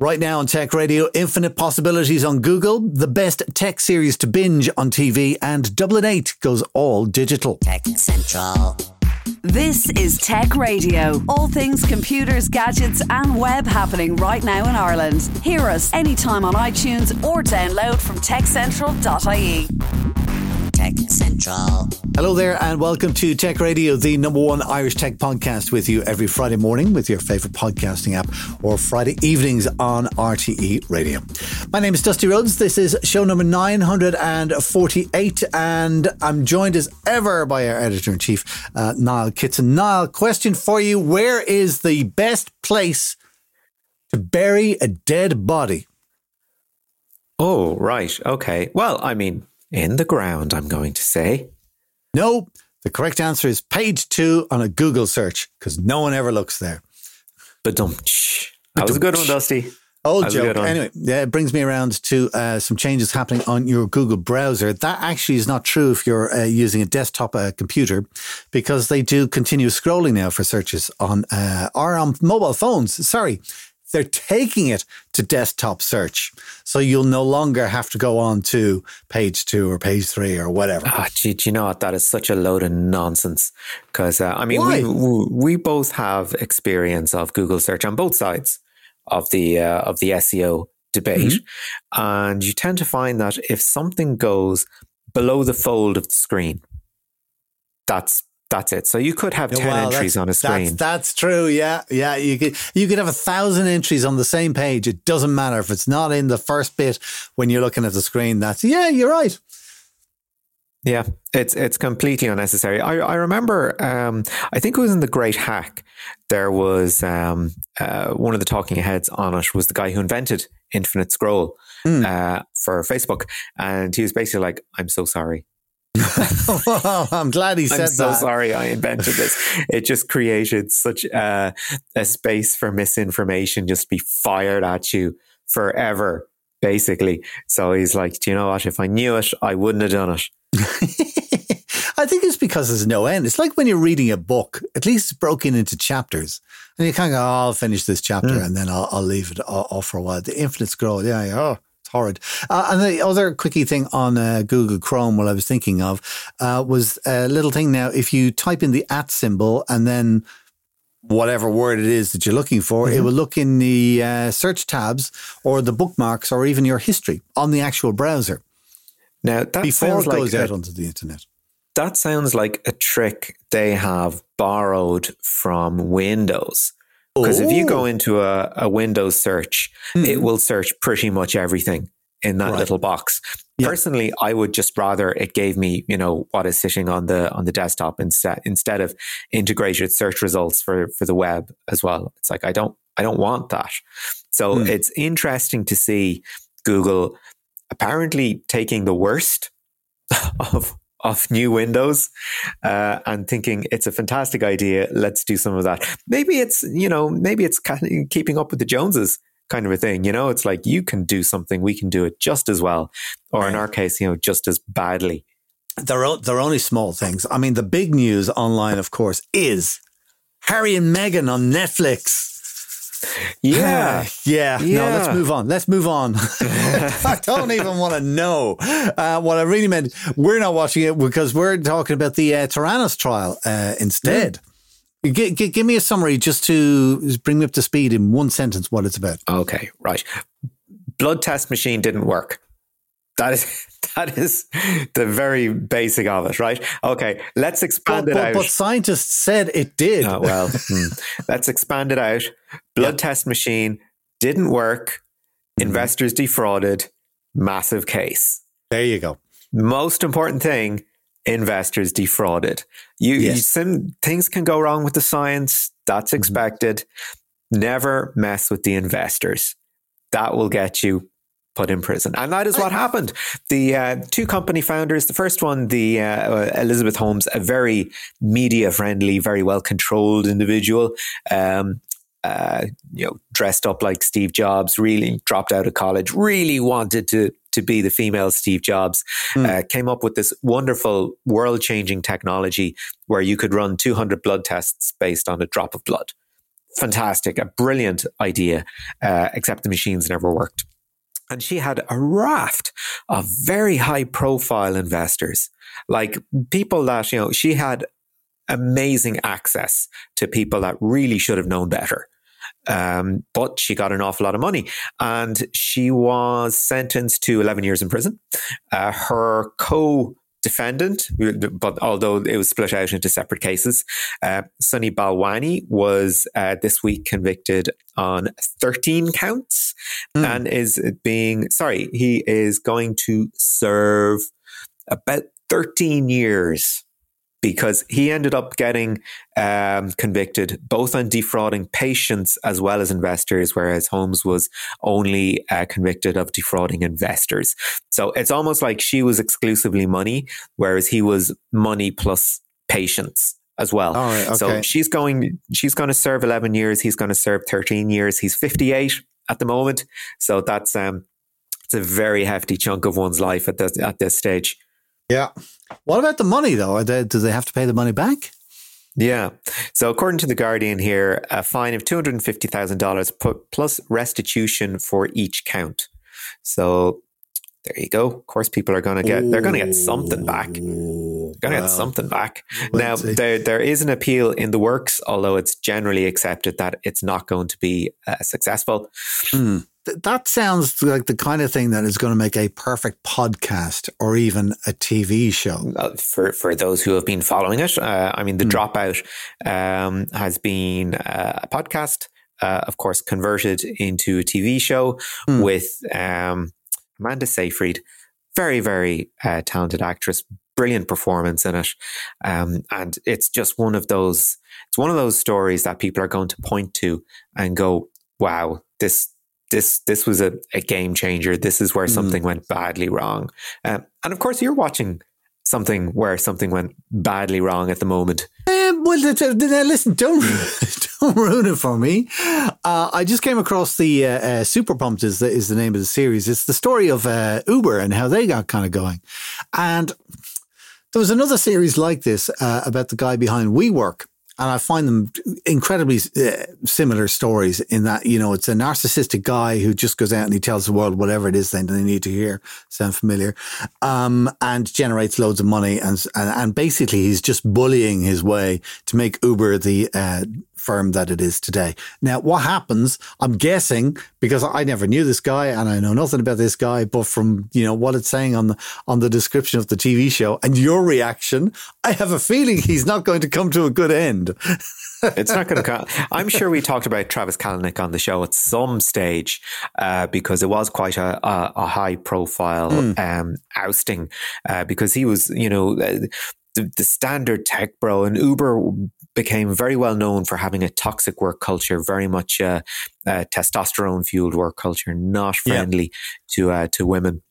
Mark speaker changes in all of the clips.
Speaker 1: Right now on Tech Radio, Infinite Possibilities on Google, the best tech series to binge on TV, and Dublin 8 goes all digital.
Speaker 2: Tech Central.
Speaker 3: This is Tech Radio. All things computers, gadgets, and web happening right now in Ireland. Hear us anytime on iTunes or download from techcentral.ie.
Speaker 2: Tech Central.
Speaker 1: Hello there, and welcome to Tech Radio, the number one Irish tech podcast with you every Friday morning with your favorite podcasting app or Friday evenings on RTE Radio. My name is Dusty Rhodes. This is show number 948, and I'm joined as ever by our editor in chief, uh, Niall Kitson. Niall, question for you Where is the best place to bury a dead body?
Speaker 4: Oh, right. Okay. Well, I mean, in the ground, I'm going to say.
Speaker 1: No, the correct answer is page two on a Google search because no one ever looks there.
Speaker 4: But don't. That was a good one, Dusty.
Speaker 1: Old joke. Anyway, yeah, it brings me around to uh, some changes happening on your Google browser. That actually is not true if you're uh, using a desktop uh, computer because they do continuous scrolling now for searches on uh, or on mobile phones. Sorry, they're taking it to desktop search. So you'll no longer have to go on to page two or page three or whatever.
Speaker 4: Ah, gee, do you know what? That is such a load of nonsense. Because, uh, I mean, we, we, we both have experience of Google search on both sides of the, uh, of the SEO debate. Mm-hmm. And you tend to find that if something goes below the fold of the screen, that's that's it. So you could have ten wow, entries on a screen.
Speaker 1: That's, that's, true. Yeah, yeah. You could you could have a thousand entries on the same page. It doesn't matter if it's not in the first bit when you're looking at the screen. That's yeah. You're right.
Speaker 4: Yeah, it's it's completely unnecessary. I I remember, um, I think it was in the Great Hack. There was um, uh, one of the talking heads on it was the guy who invented Infinite Scroll mm. uh, for Facebook, and he was basically like, "I'm so sorry,
Speaker 1: well, I'm glad he said
Speaker 4: I'm so
Speaker 1: that.
Speaker 4: sorry I invented this. It just created such a, a space for misinformation just to be fired at you forever, basically. So he's like, do you know what? If I knew it, I wouldn't have done it.
Speaker 1: I think it's because there's no end. It's like when you're reading a book, at least it's broken into chapters. And you kind of go, oh, I'll finish this chapter mm. and then I'll, I'll leave it off for a while. The infinite scroll, yeah, yeah. Oh, horrid. Uh, and the other quickie thing on uh, Google Chrome, what I was thinking of, uh, was a little thing now. If you type in the at symbol and then whatever word it is that you're looking for, mm-hmm. it will look in the uh, search tabs or the bookmarks or even your history on the actual browser.
Speaker 4: Now, that
Speaker 1: before
Speaker 4: it
Speaker 1: goes
Speaker 4: like
Speaker 1: out a, onto the internet.
Speaker 4: That sounds like a trick they have borrowed from Windows because if you go into a, a Windows search, mm. it hmm. will search pretty much everything in that right. little box. Yep. Personally, I would just rather it gave me, you know, what is sitting on the on the desktop instead instead of integrated search results for for the web as well. It's like I don't I don't want that. So mm. it's interesting to see Google apparently taking the worst of of new windows uh, and thinking it's a fantastic idea. Let's do some of that. Maybe it's you know maybe it's kind of keeping up with the Joneses kind of a thing. You know, it's like you can do something, we can do it just as well, or in our case, you know, just as badly.
Speaker 1: They're they're only small things. I mean, the big news online, of course, is Harry and Meghan on Netflix.
Speaker 4: Yeah.
Speaker 1: yeah. yeah. No, let's move on. Let's move on. I don't even want to know. Uh, what I really meant, we're not watching it because we're talking about the uh, Theranos trial uh, instead. Mm. G- g- give me a summary just to bring me up to speed in one sentence what it's about.
Speaker 4: Okay, right. Blood test machine didn't work. That is that is the very basic of it, right? Okay, let's expand
Speaker 1: but,
Speaker 4: it
Speaker 1: but,
Speaker 4: out.
Speaker 1: But scientists said it did.
Speaker 4: Oh, well, hmm. let's expand it out. Blood yeah. test machine didn't work. Mm-hmm. Investors defrauded. Massive case.
Speaker 1: There you go.
Speaker 4: Most important thing: investors defrauded. You, yes. you some things can go wrong with the science. That's mm-hmm. expected. Never mess with the investors. That will get you put in prison. And that is what happened. The uh, two company founders, the first one, the uh, Elizabeth Holmes, a very media friendly, very well controlled individual. Um, uh, you know, dressed up like Steve Jobs, really dropped out of college, really wanted to to be the female Steve Jobs, mm. uh, came up with this wonderful world changing technology where you could run 200 blood tests based on a drop of blood fantastic, a brilliant idea, uh, except the machines never worked. And she had a raft of very high profile investors, like people that, you know, she had amazing access to people that really should have known better. Um, but she got an awful lot of money and she was sentenced to 11 years in prison. Uh, her co defendant, but although it was split out into separate cases, uh, Sunny Balwani was uh, this week convicted on 13 counts mm. and is being, sorry, he is going to serve about 13 years because he ended up getting um, convicted both on defrauding patients as well as investors, whereas Holmes was only uh, convicted of defrauding investors. So it's almost like she was exclusively money, whereas he was money plus patients as well.
Speaker 1: okay.
Speaker 4: So she's going she's going to serve 11 years, he's going to serve 13 years. He's 58 at the moment. So that's um it's a very hefty chunk of one's life at this at this stage.
Speaker 1: Yeah. What about the money, though? They, do they have to pay the money back?
Speaker 4: Yeah. So, according to The Guardian here, a fine of $250,000 plus restitution for each count. So, there you go. Of course, people are going to get, they're going to get something back. They're going to get something back. now, there, there is an appeal in the works, although it's generally accepted that it's not going to be uh, successful.
Speaker 1: Mm that sounds like the kind of thing that is going to make a perfect podcast or even a TV show.
Speaker 4: Uh, for for those who have been following it, uh, I mean, the mm. dropout um, has been uh, a podcast, uh, of course, converted into a TV show mm. with um, Amanda Seyfried, very very uh, talented actress, brilliant performance in it, um, and it's just one of those. It's one of those stories that people are going to point to and go, "Wow, this." This this was a, a game changer. This is where mm. something went badly wrong. Um, and of course, you're watching something where something went badly wrong at the moment.
Speaker 1: Um, well, listen, don't don't ruin it for me. Uh, I just came across the uh, uh, Super Pumped is the, is the name of the series. It's the story of uh, Uber and how they got kind of going. And there was another series like this uh, about the guy behind WeWork and I find them incredibly uh, similar stories in that, you know, it's a narcissistic guy who just goes out and he tells the world whatever it is they need to hear. Sound familiar? Um, and generates loads of money. And, and, and, basically he's just bullying his way to make Uber the, uh, firm that it is today. Now, what happens, I'm guessing, because I never knew this guy and I know nothing about this guy, but from, you know, what it's saying on the, on the description of the TV show and your reaction, I have a feeling he's not going to come to a good end.
Speaker 4: it's not going to come. I'm sure we talked about Travis Kalanick on the show at some stage uh, because it was quite a, a, a high profile mm. um, ousting uh, because he was, you know, uh, the, the, standard tech bro and Uber became very well known for having a toxic work culture, very much a, testosterone fueled work culture, not friendly yeah. to uh, to women.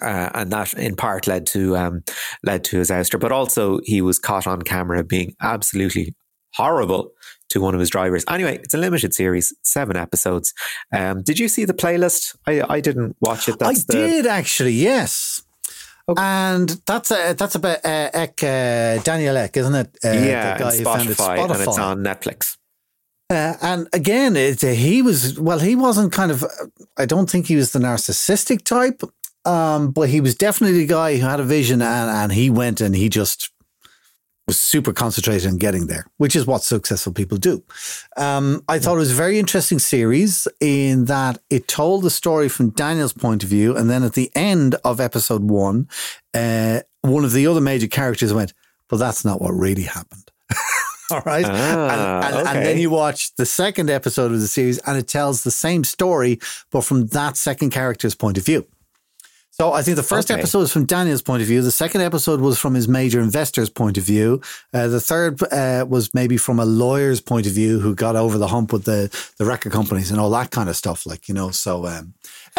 Speaker 4: Uh, and that in part led to um, led to his ouster, but also he was caught on camera being absolutely horrible to one of his drivers. Anyway, it's a limited series, seven episodes. Um, did you see the playlist? I, I didn't watch it.
Speaker 1: That's I the, did actually. Yes. Okay. And that's a, that's about uh, Ek, uh, Daniel Ek, isn't it?
Speaker 4: Uh, yeah, the guy who founded Spotify, and it's on Netflix.
Speaker 1: Uh, and again, it, uh, he was well. He wasn't kind of. I don't think he was the narcissistic type, um, but he was definitely the guy who had a vision, and, and he went and he just was super concentrated on getting there, which is what successful people do. Um, I thought it was a very interesting series in that it told the story from Daniel's point of view. And then at the end of episode one, uh, one of the other major characters went, But that's not what really happened. All right. Ah, and, and, okay. and, then you watch the second episode of the series and it tells the same story, but from that second character's point of view. So I think the first okay. episode was from Daniel's point of view. The second episode was from his major investor's point of view. Uh, the third uh, was maybe from a lawyer's point of view who got over the hump with the, the record companies and all that kind of stuff. Like, you know, so um,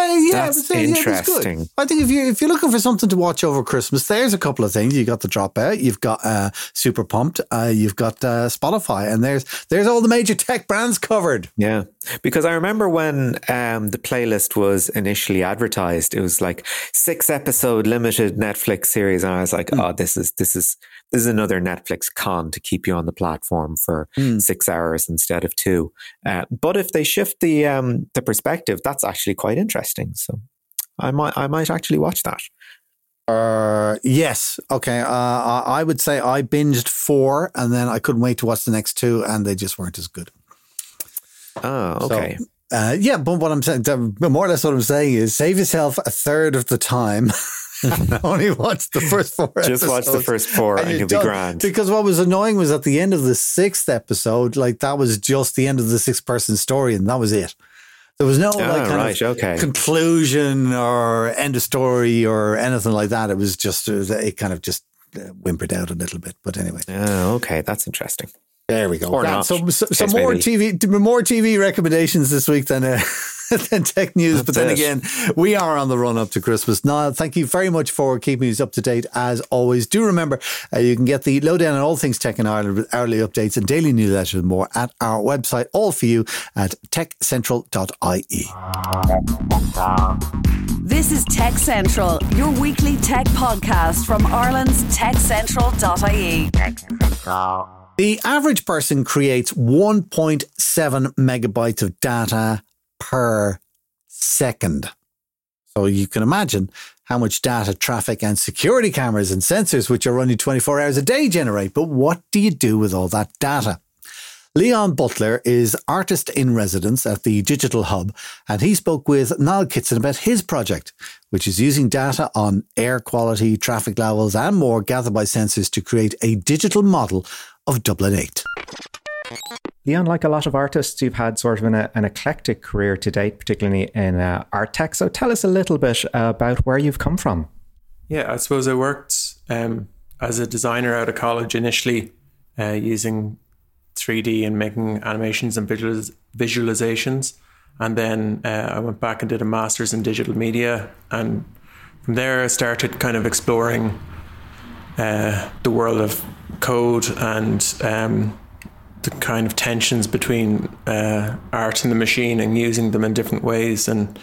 Speaker 1: yeah,
Speaker 4: That's
Speaker 1: but, uh, yeah, that's good.
Speaker 4: interesting.
Speaker 1: I think if you if you're looking for something to watch over Christmas, there's a couple of things. You got the dropout, you've got uh, Super Pumped, uh, you've got uh, Spotify, and there's there's all the major tech brands covered.
Speaker 4: Yeah, because I remember when um, the playlist was initially advertised, it was like six episode limited Netflix series, and I was like, "Oh, this is this is this is another Netflix con to keep you on the platform for six hours instead of two. Uh, but if they shift the um, the perspective, that's actually quite interesting. So I might I might actually watch that.
Speaker 1: Uh, yes. Okay. Uh, I would say I binged four, and then I couldn't wait to watch the next two, and they just weren't as good.
Speaker 4: Oh,
Speaker 1: So,
Speaker 4: okay.
Speaker 1: uh, yeah, but what I'm saying, more or less what I'm saying is save yourself a third of the time. only watch the first four.
Speaker 4: Just watch the first four and
Speaker 1: you're
Speaker 4: you'll be grand.
Speaker 1: Because what was annoying was at the end of the sixth episode, like that was just the end of the six person story, and that was it. There was no like
Speaker 4: Ah,
Speaker 1: kind
Speaker 4: right,
Speaker 1: of
Speaker 4: okay.
Speaker 1: conclusion or end of story or anything like that. It was just it, was- it kind of just uh, whimpered out a little bit. But anyway,
Speaker 4: Oh, okay. That's interesting.
Speaker 1: There we go.
Speaker 4: Or
Speaker 1: Grand.
Speaker 4: not.
Speaker 1: So, so, some more
Speaker 4: maybe.
Speaker 1: TV, more TV recommendations this week than uh, than tech news. but then
Speaker 4: it.
Speaker 1: again, we are on the run up to Christmas. Niall, thank you very much for keeping us up to date as always. Do remember uh, you can get the lowdown on all things tech in Ireland with hourly updates and daily newsletters and more at our website, all for you at techcentral.ie.
Speaker 3: This is Tech Central, your weekly tech podcast from Ireland's techcentral.ie.
Speaker 1: The average person creates 1.7 megabytes of data per second. So you can imagine how much data traffic and security cameras and sensors, which are running 24 hours a day, generate. But what do you do with all that data? Leon Butler is artist in residence at the Digital Hub, and he spoke with Niall Kitson about his project, which is using data on air quality, traffic levels, and more gathered by sensors to create a digital model of Dublin 8.
Speaker 5: Leon, like a lot of artists, you've had sort of an, an eclectic career to date, particularly in uh, art tech. So tell us a little bit about where you've come from.
Speaker 6: Yeah, I suppose I worked um, as a designer out of college initially, uh, using 3D and making animations and visualiz- visualizations. And then uh, I went back and did a master's in digital media. And from there, I started kind of exploring uh, the world of code and um, the kind of tensions between uh, art and the machine and using them in different ways. And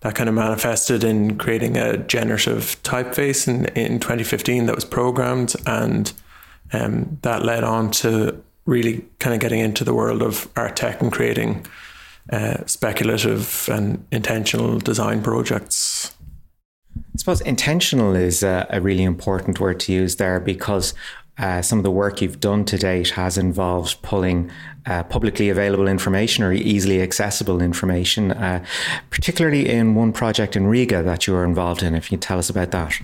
Speaker 6: that kind of manifested in creating a generative typeface in, in 2015 that was programmed. And um, that led on to really kind of getting into the world of art tech and creating uh, speculative and intentional design projects.
Speaker 5: I suppose intentional is a, a really important word to use there because uh, some of the work you've done to date has involved pulling uh, publicly available information or easily accessible information, uh, particularly in one project in Riga that you were involved in. If you can tell us about that.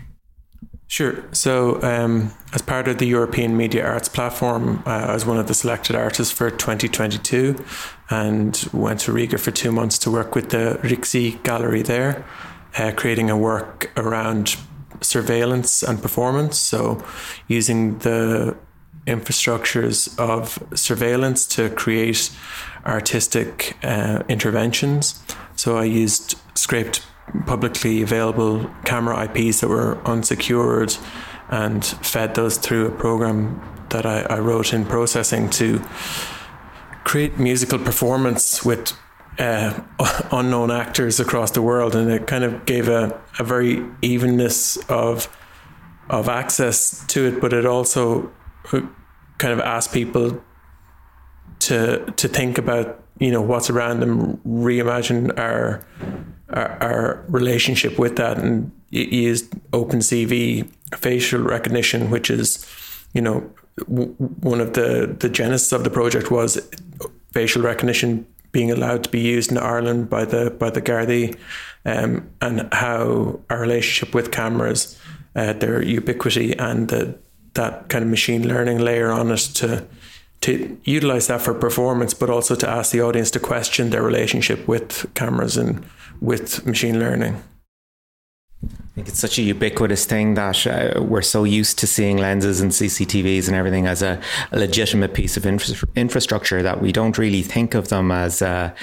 Speaker 6: Sure. So, um, as part of the European Media Arts Platform, uh, I was one of the selected artists for 2022 and went to Riga for two months to work with the RIXC Gallery there, uh, creating a work around surveillance and performance. So, using the infrastructures of surveillance to create artistic uh, interventions. So, I used scraped publicly available camera IPs that were unsecured and fed those through a program that I, I wrote in processing to create musical performance with uh, unknown actors across the world, and it kind of gave a, a very evenness of of access to it, but it also kind of asked people to to think about you know what's around them, reimagine our our, our relationship with that, and used OpenCV facial recognition, which is you know w- one of the the genesis of the project was facial recognition being allowed to be used in Ireland by the by the Gardaí, um, and how our relationship with cameras, uh, their ubiquity, and the, that kind of machine learning layer on it to to utilize that for performance, but also to ask the audience to question their relationship with cameras and with machine learning.
Speaker 5: I think it's such a ubiquitous thing that uh, we're so used to seeing lenses and CCTVs and everything as a, a legitimate piece of infra- infrastructure that we don't really think of them as. Uh,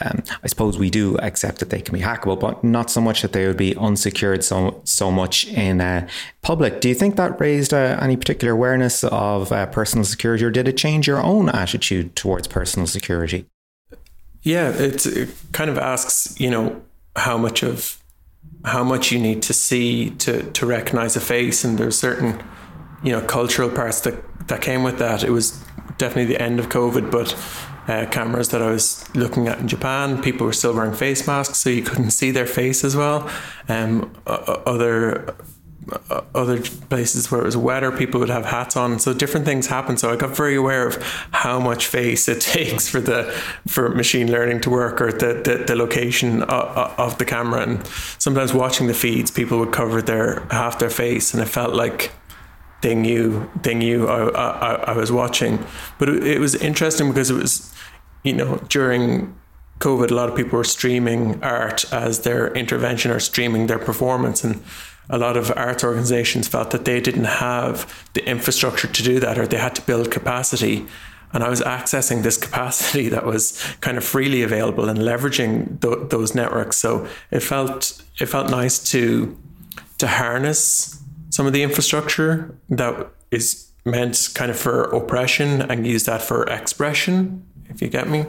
Speaker 5: um, I suppose we do accept that they can be hackable, but not so much that they would be unsecured so so much in uh, public. Do you think that raised uh, any particular awareness of uh, personal security, or did it change your own attitude towards personal security?
Speaker 6: Yeah, it kind of asks, you know, how much of how much you need to see to to recognize a face and there's certain you know cultural parts that that came with that it was definitely the end of covid but uh, cameras that I was looking at in Japan, people were still wearing face masks, so you couldn't see their face as well. Um, other Uh, other places where it was wetter, people would have hats on. So different things happen. So I got very aware of how much face it takes for the for machine learning to work, or the the, the location of, of the camera. And sometimes watching the feeds, people would cover their half their face, and it felt like they knew they knew I, I, I was watching. But it, it was interesting because it was you know during COVID, a lot of people were streaming art as their intervention or streaming their performance and a lot of arts organizations felt that they didn't have the infrastructure to do that or they had to build capacity. And I was accessing this capacity that was kind of freely available and leveraging th- those networks. So it felt it felt nice to to harness some of the infrastructure that is meant kind of for oppression and use that for expression if you get me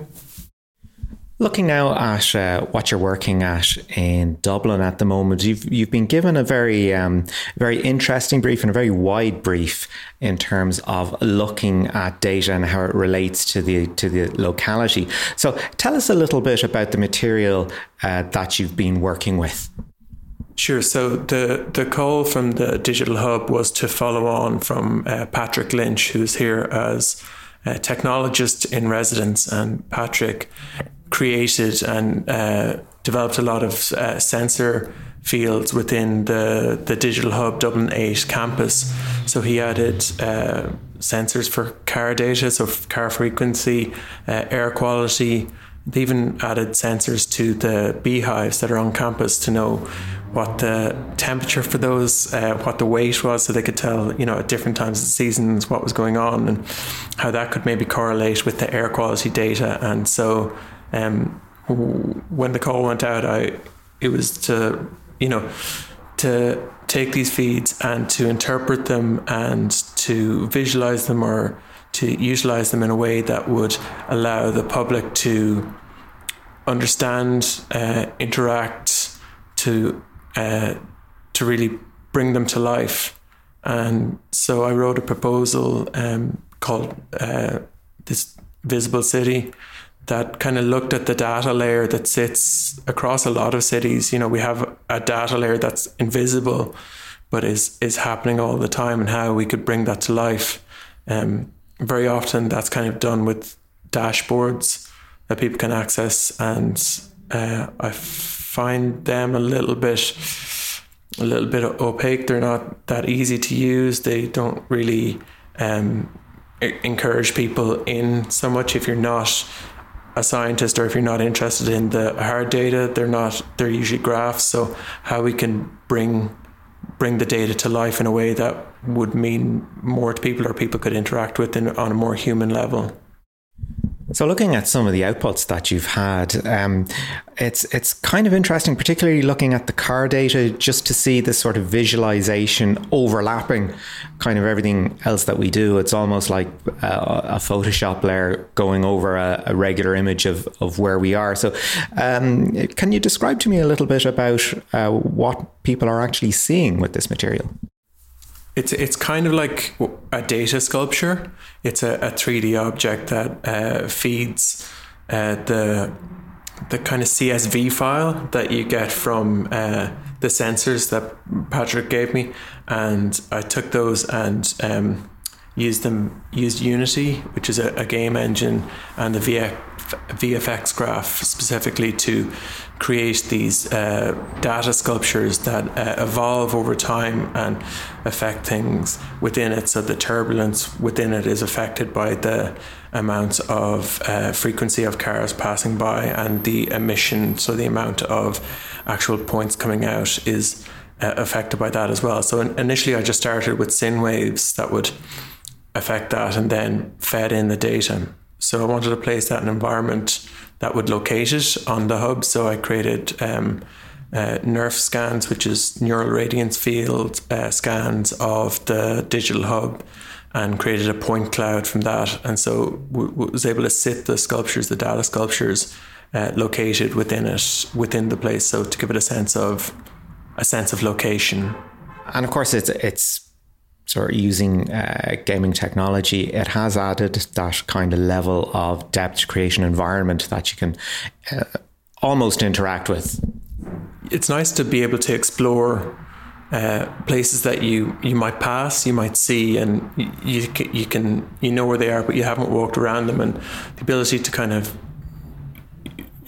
Speaker 5: Looking now at uh, what you're working at in Dublin at the moment, you've you've been given a very um, very interesting brief and a very wide brief in terms of looking at data and how it relates to the to the locality. So, tell us a little bit about the material uh, that you've been working with.
Speaker 6: Sure. So the the call from the digital hub was to follow on from uh, Patrick Lynch, who's here as a technologist in residence, and Patrick created and uh, developed a lot of uh, sensor fields within the, the Digital Hub Dublin 8 campus. So he added uh, sensors for car data, so car frequency, uh, air quality. They even added sensors to the beehives that are on campus to know what the temperature for those, uh, what the weight was, so they could tell, you know, at different times of the seasons what was going on and how that could maybe correlate with the air quality data. And so um, when the call went out, I it was to you know to take these feeds and to interpret them and to visualize them or to utilize them in a way that would allow the public to understand, uh, interact, to uh, to really bring them to life. And so I wrote a proposal um, called uh, this visible city that kind of looked at the data layer that sits across a lot of cities. You know, we have a data layer that's invisible, but is is happening all the time, and how we could bring that to life. Um, very often, that's kind of done with dashboards that people can access, and uh, I find them a little bit a little bit opaque. They're not that easy to use. They don't really um, encourage people in so much if you're not a scientist or if you're not interested in the hard data they're not they're usually graphs. So how we can bring bring the data to life in a way that would mean more to people or people could interact with in, on a more human level
Speaker 5: so, looking at some of the outputs that you've had, um, it's it's kind of interesting, particularly looking at the car data, just to see this sort of visualization overlapping kind of everything else that we do. It's almost like a, a Photoshop layer going over a, a, regular image of, of where we are. So, um, can you describe to me a little bit about uh, what people are actually seeing with this material?
Speaker 6: It's it's kind of like a data sculpture. It's a, a 3D object that uh, feeds uh, the the kind of CSV file that you get from uh, the sensors that Patrick gave me, and I took those and um, used them used Unity, which is a, a game engine, and the VF, VFX graph specifically to create these uh, data sculptures that uh, evolve over time and affect things within it. So the turbulence within it is affected by the amount of uh, frequency of cars passing by, and the emission, so the amount of actual points coming out, is uh, affected by that as well. So initially, I just started with sine waves that would affect that, and then fed in the data. So I wanted to place that in an environment that would locate it on the hub. So I created um, uh, NERF scans, which is neural radiance field uh, scans of the digital hub, and created a point cloud from that. And so w- was able to sit the sculptures, the data sculptures, uh, located within it, within the place. So to give it a sense of a sense of location.
Speaker 5: And of course, it's it's sort of using uh, gaming technology, it has added that kind of level of depth creation environment that you can uh, almost interact with.
Speaker 6: It's nice to be able to explore uh, places that you you might pass, you might see, and you you can you know where they are, but you haven't walked around them, and the ability to kind of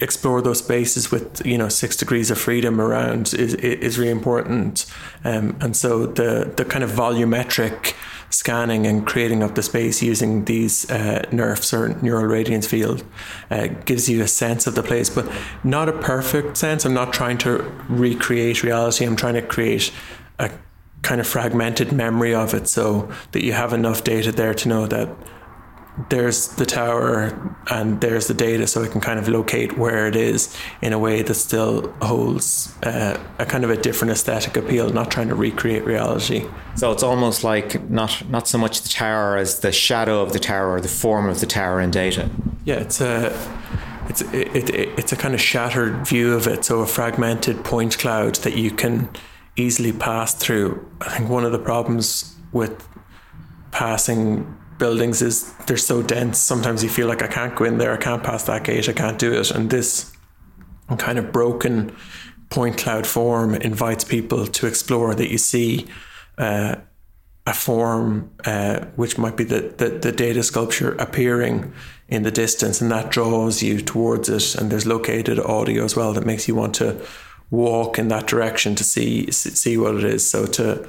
Speaker 6: explore those spaces with you know six degrees of freedom around is is really important. Um, and so the the kind of volumetric scanning and creating of the space using these uh, NERFs or neural radiance field uh, gives you a sense of the place but not a perfect sense. I'm not trying to recreate reality. I'm trying to create a kind of fragmented memory of it so that you have enough data there to know that there's the tower and there's the data so it can kind of locate where it is in a way that still holds uh, a kind of a different aesthetic appeal not trying to recreate reality.
Speaker 5: So it's almost like not not so much the tower as the shadow of the tower or the form of the tower in data.
Speaker 6: Yeah it's a it's it, it, it's a kind of shattered view of it so a fragmented point cloud that you can easily pass through. I think one of the problems with passing buildings is they're so dense. Sometimes you feel like I can't go in there, I can't pass that gate, I can't do it. And this kind of broken point cloud form invites people to explore that you see uh, a form uh, which might be the, the, the data sculpture appearing in the distance and that draws you towards it and there's located audio as well that makes you want to walk in that direction to see see what it is so to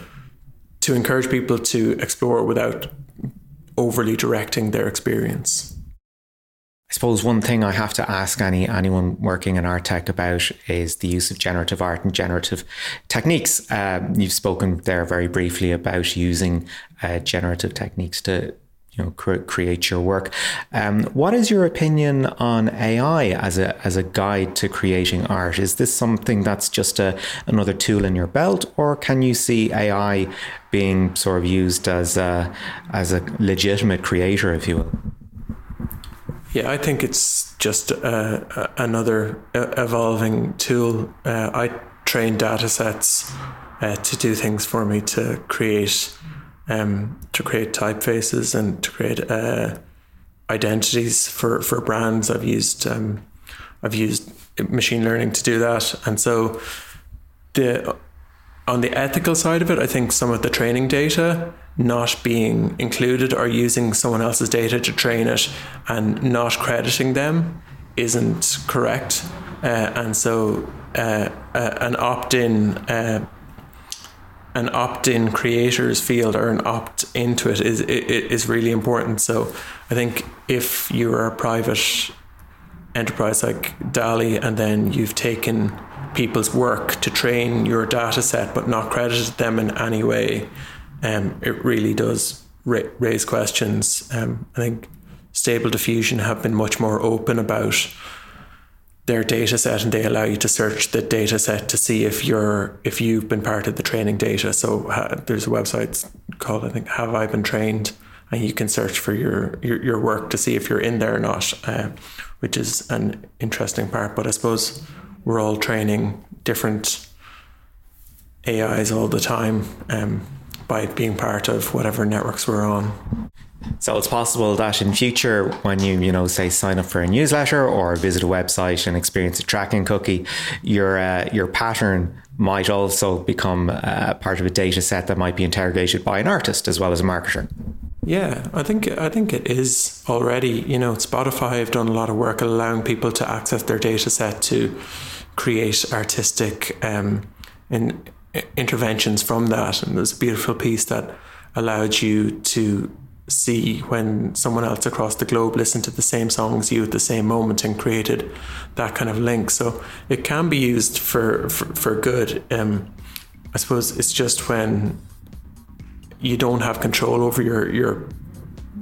Speaker 6: to encourage people to explore without overly directing their experience.
Speaker 5: I suppose one thing I have to ask any anyone working in art tech about is the use of generative art and generative techniques. Um, you've spoken there very briefly about using uh, generative techniques to you know cre- create your work. Um, what is your opinion on AI as a as a guide to creating art? Is this something that's just a another tool in your belt, or can you see AI being sort of used as a as a legitimate creator, if you will?
Speaker 6: Yeah, I think it's just uh, another evolving tool. Uh, I train data sets uh, to do things for me to create um, to create typefaces and to create uh, identities for, for brands. I've used um, I've used machine learning to do that, and so the on the ethical side of it, I think some of the training data not being included or using someone else's data to train it and not crediting them isn't correct, uh, and so uh, uh, an opt-in uh, an opt-in creators field or an opt into it is is really important. So I think if you are a private enterprise like DALL-E and then you've taken people's work to train your data set but not credited them in any way, um, it really does ra- raise questions. Um, I think Stable Diffusion have been much more open about their data set and they allow you to search the data set to see if you're if you've been part of the training data. So uh, there's a website called i think have i been trained? And you can search for your your, your work to see if you're in there or not uh, which is an interesting part. But i suppose we're all training different ais all the time um, by being part of whatever networks we're on
Speaker 5: so it's possible that in future, when you you know say sign up for a newsletter or visit a website and experience a tracking cookie, your uh, your pattern might also become uh, part of a data set that might be interrogated by an artist as well as a marketer.
Speaker 6: Yeah, I think I think it is already. You know, Spotify have done a lot of work allowing people to access their data set to create artistic um, in, interventions from that, and there's a beautiful piece that allowed you to see when someone else across the globe listened to the same song as you at the same moment and created that kind of link. So it can be used for for, for good. Um, I suppose it's just when you don't have control over your your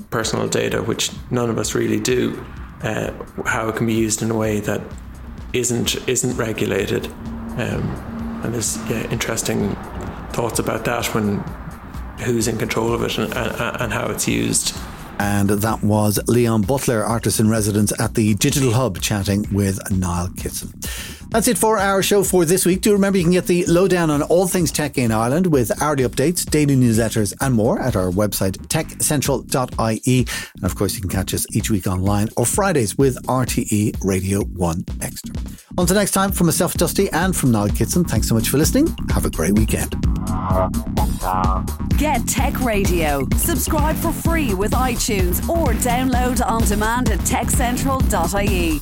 Speaker 6: personal data, which none of us really do, uh, how it can be used in a way that isn't isn't regulated. Um, and there's yeah, interesting thoughts about that when who's in control of it and, and, and how it's used.
Speaker 1: And that was Leon Butler, artist in residence at the Digital Hub, chatting with Niall Kitson. That's it for our show for this week. Do remember you can get the lowdown on all things tech in Ireland with hourly updates, daily newsletters, and more at our website, techcentral.ie. And of course, you can catch us each week online or Fridays with RTE Radio 1 Extra. Until next time, from myself, Dusty, and from Niall Kitson, thanks so much for listening. Have a great weekend.
Speaker 3: Get Tech Radio. Subscribe for free with iTunes or download on demand at techcentral.ie.